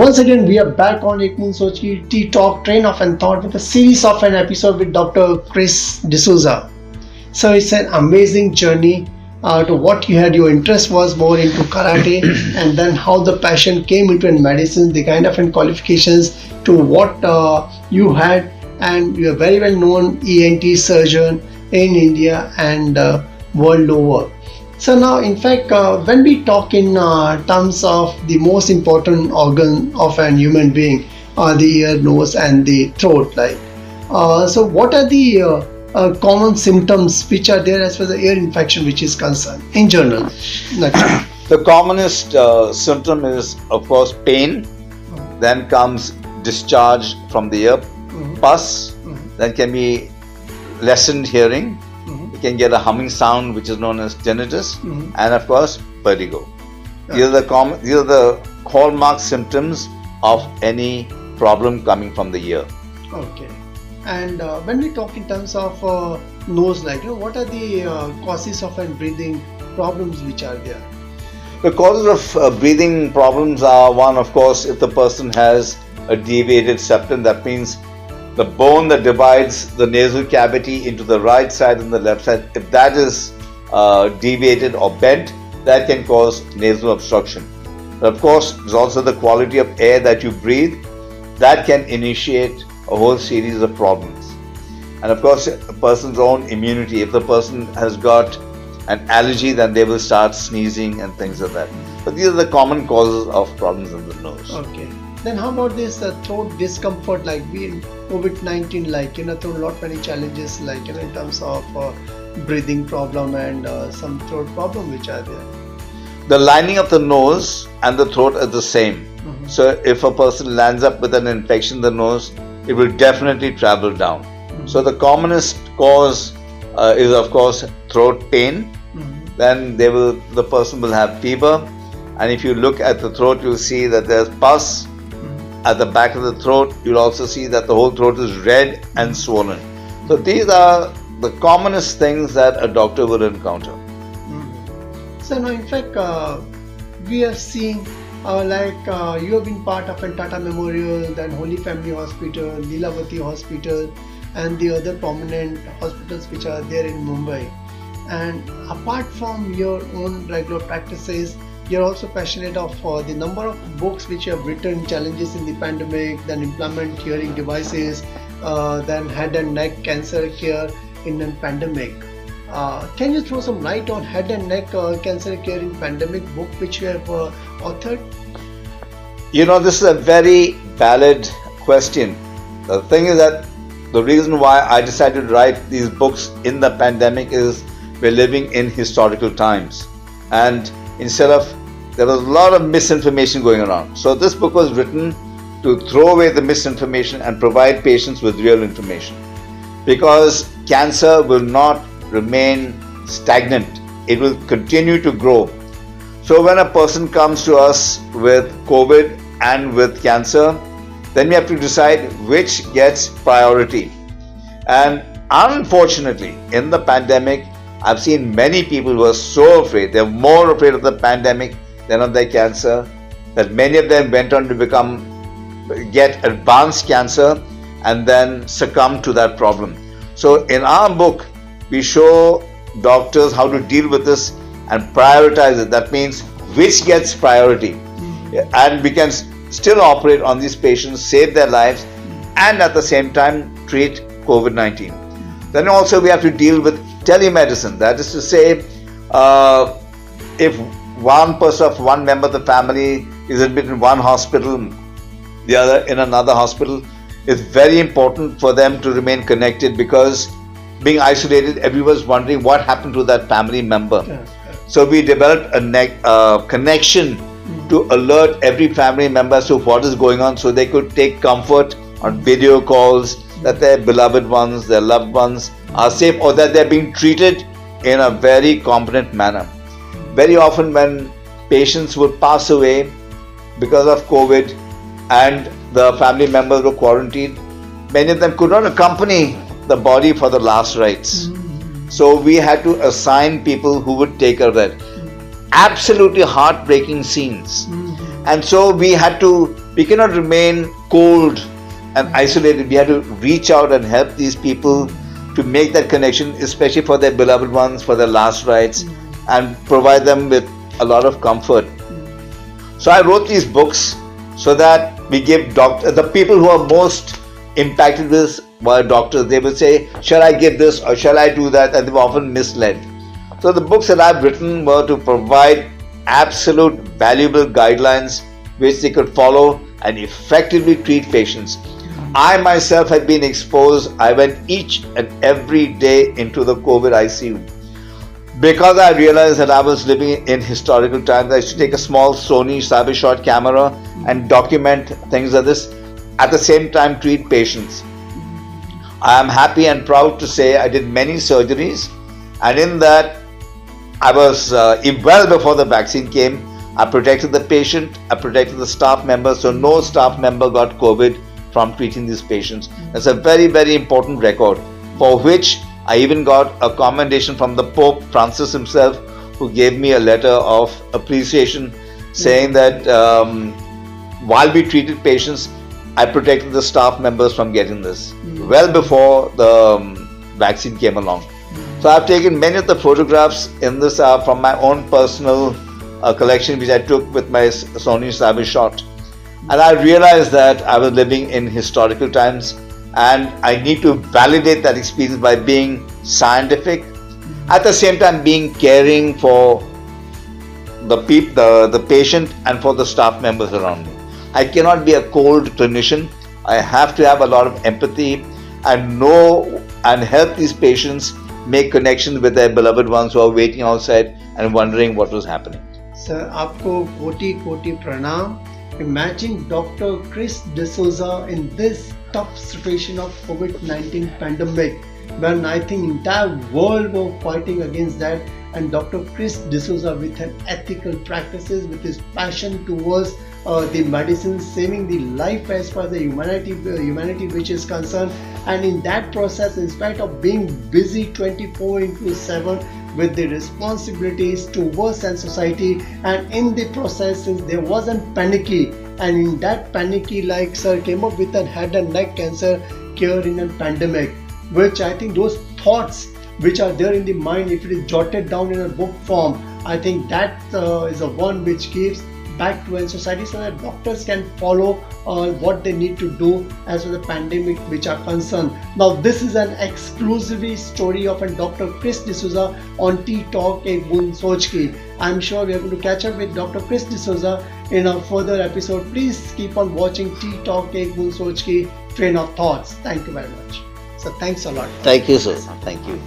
once again, we are back on Ek Boond Soch Ki T-Talk Train of and Thought with a series of an episode with Dr. Chris De Souza. So it's an amazing journey uh, to what you had. Your interest was more into karate, and then how the passion came into in medicine, the kind of in qualifications to what uh, you had, and you are very well known ENT surgeon in India and uh, world over. So now, in fact, uh, when we talk in uh, terms of the most important organ of an human being, are the ear, nose, and the throat. Like, uh, so what are the uh, uh, common symptoms which are there as far as the ear infection which is concerned in general? The commonest uh, symptom is, of course, pain. Then comes discharge from the ear, Mhm. pus. Mhm. Then can be lessened hearing. Can get a humming sound, which is known as tinnitus, Mhm. and of course, vertigo. These are the common. These are the hallmark symptoms of any problem coming from the ear. Okay. And uh, when we talk in terms of uh, nose, like, you know, what are the uh, causes of an breathing problems which are there? The causes of uh, breathing problems are one, of course, if the person has a deviated septum, that means the bone that divides the nasal cavity into the right side and the left side, if that is uh, deviated or bent, that can cause nasal obstruction. Of course, there's also the quality of air that you breathe that can initiate a whole series of problems. And of course, a person's own immunity. If the person has got an allergy, then they will start sneezing and things like that. But these are the common causes of problems in the nose. Okay. Then how about this uh, throat discomfort? Like we in COVID nineteen, like you know, through a lot many challenges, like you know, in terms of uh, breathing problem and uh, some throat problem which are there. The lining of the nose and the throat are the same. Mhm. So if a person lands up with an infection in the nose, it will definitely travel down. So the commonest cause uh, is of course throat pain. Mhm. Then they will the person will have fever, and if you look at the throat, you'll see that there's pus. At the back of the throat. You'll also see that the whole throat is red and swollen. So these are the commonest things that a doctor will encounter. Mhm. So now, in fact, uh, we are seeing uh, like uh, you have been part of Tata Memorial, then Holy Family Hospital, Leelavati Hospital, and the other prominent hospitals which are there in Mumbai. And apart from your own regular practices, you're also passionate of uh, the number of books which you have written, challenges in the pandemic, then implement hearing devices, uh, then head and neck cancer care in a pandemic. Uh, can you throw some light on head and neck uh, cancer care in pandemic book which you have uh, authored? You know, this is a very valid question. The thing is that the reason why I decided to write these books in the pandemic is we're living in historical times. And instead of, there was a lot of misinformation going around. So this book was written to throw away the misinformation and provide patients with real information. Because cancer will not remain stagnant, it will continue to grow. So when a person comes to us with COVID and with cancer, then we have to decide which gets priority. And unfortunately, in the pandemic, I've seen many people who are so afraid, they're more afraid of the pandemic than of their cancer, that many of them went on to become get advanced cancer and then succumb to that problem. So in our book, we show doctors how to deal with this and prioritize it. That means which gets priority. And we can still operate on these patients, save their lives, and at the same time treat COVID 19. Then also we have to deal with telemedicine. That is to say, uh, if one person of one member of the family is admitted in one hospital, the other in another hospital, it's very important for them to remain connected because being isolated, everyone's wondering what happened to that family member. Yeah. So we developed a ne- uh, connection to alert every family member as to what is going on so they could take comfort on video calls that their beloved ones, their loved ones are safe or that they're being treated in a very competent manner. Very often, when patients would pass away because of COVID and the family members were quarantined, many of them could not accompany the body for the last rites. Mm-hmm. So we had to assign people who would take care of that. Absolutely heartbreaking scenes. Mm-hmm. And so we had to, we cannot remain cold and isolated. We had to reach out and help these people to make that connection, especially for their beloved ones, for their last rites, mm-hmm. And provide them with a lot of comfort. So I wrote these books so that we give doctor the people who are most impacted with this were doctors. They would say, "Shall I give this or shall I do that?" And they were often misled. So the books that I've written were to provide absolute valuable guidelines which they could follow and effectively treat patients. I myself had been exposed. I went each and every day into the COVID ICU. Because I realized that I was living in historical times, I should take a small Sony Cybershot camera and document things like this. At the same time, treat patients. I am happy and proud to say I did many surgeries, and in that, I was uh, well before the vaccine came. I protected the patient, I protected the staff member, so no staff member got COVID from treating these patients. That's a very, very important record for which I even got a commendation from the Pope Francis himself, who gave me a letter of appreciation saying that um, while we treated patients, I protected the staff members from getting this well before the um, vaccine came along. So I've taken many of the photographs in this uh, from my own personal uh, collection, which I took with my Sony Cybershot. And I realized that I was living in historical times and I need to validate that experience by being scientific, at the same time being caring for the, peop- the, the patient and for the staff members around me. I cannot be a cold clinician. I have to have a lot of empathy and know and help these patients make connections with their beloved ones who are waiting outside and wondering what was happening. Sir, आपको कोटि कोटि प्रणाम Imagine Dr. Chris De Souza in this tough situation of COVID-19 pandemic when I think entire world were fighting against that and Dr. Chris De Souza with an ethical practices with his passion towards uh, the medicine saving the life as far as the humanity uh, humanity which is concerned and in that process in spite of being busy 24 into 7 with the responsibilities towards and society. And in the process there wasn't panicky and in that panicky like sir came up with a head and neck cancer cure in a pandemic which i think those thoughts which are there in the mind if it is jotted down in a book form i think that uh, is a one which gives back to a society so that doctors can follow uh, what they need to do as for the pandemic which are concerned. Now this is an exclusively story of a Dr. Chris De Souza on T-Talk a Gun Sochki. I'm sure we are going to catch up with Dr. Chris De Souza in a further episode. Please keep on watching T-Talk a Gun Sochki train of thoughts. Thank you very much. So thanks a lot. Thank you, sir. Thank you.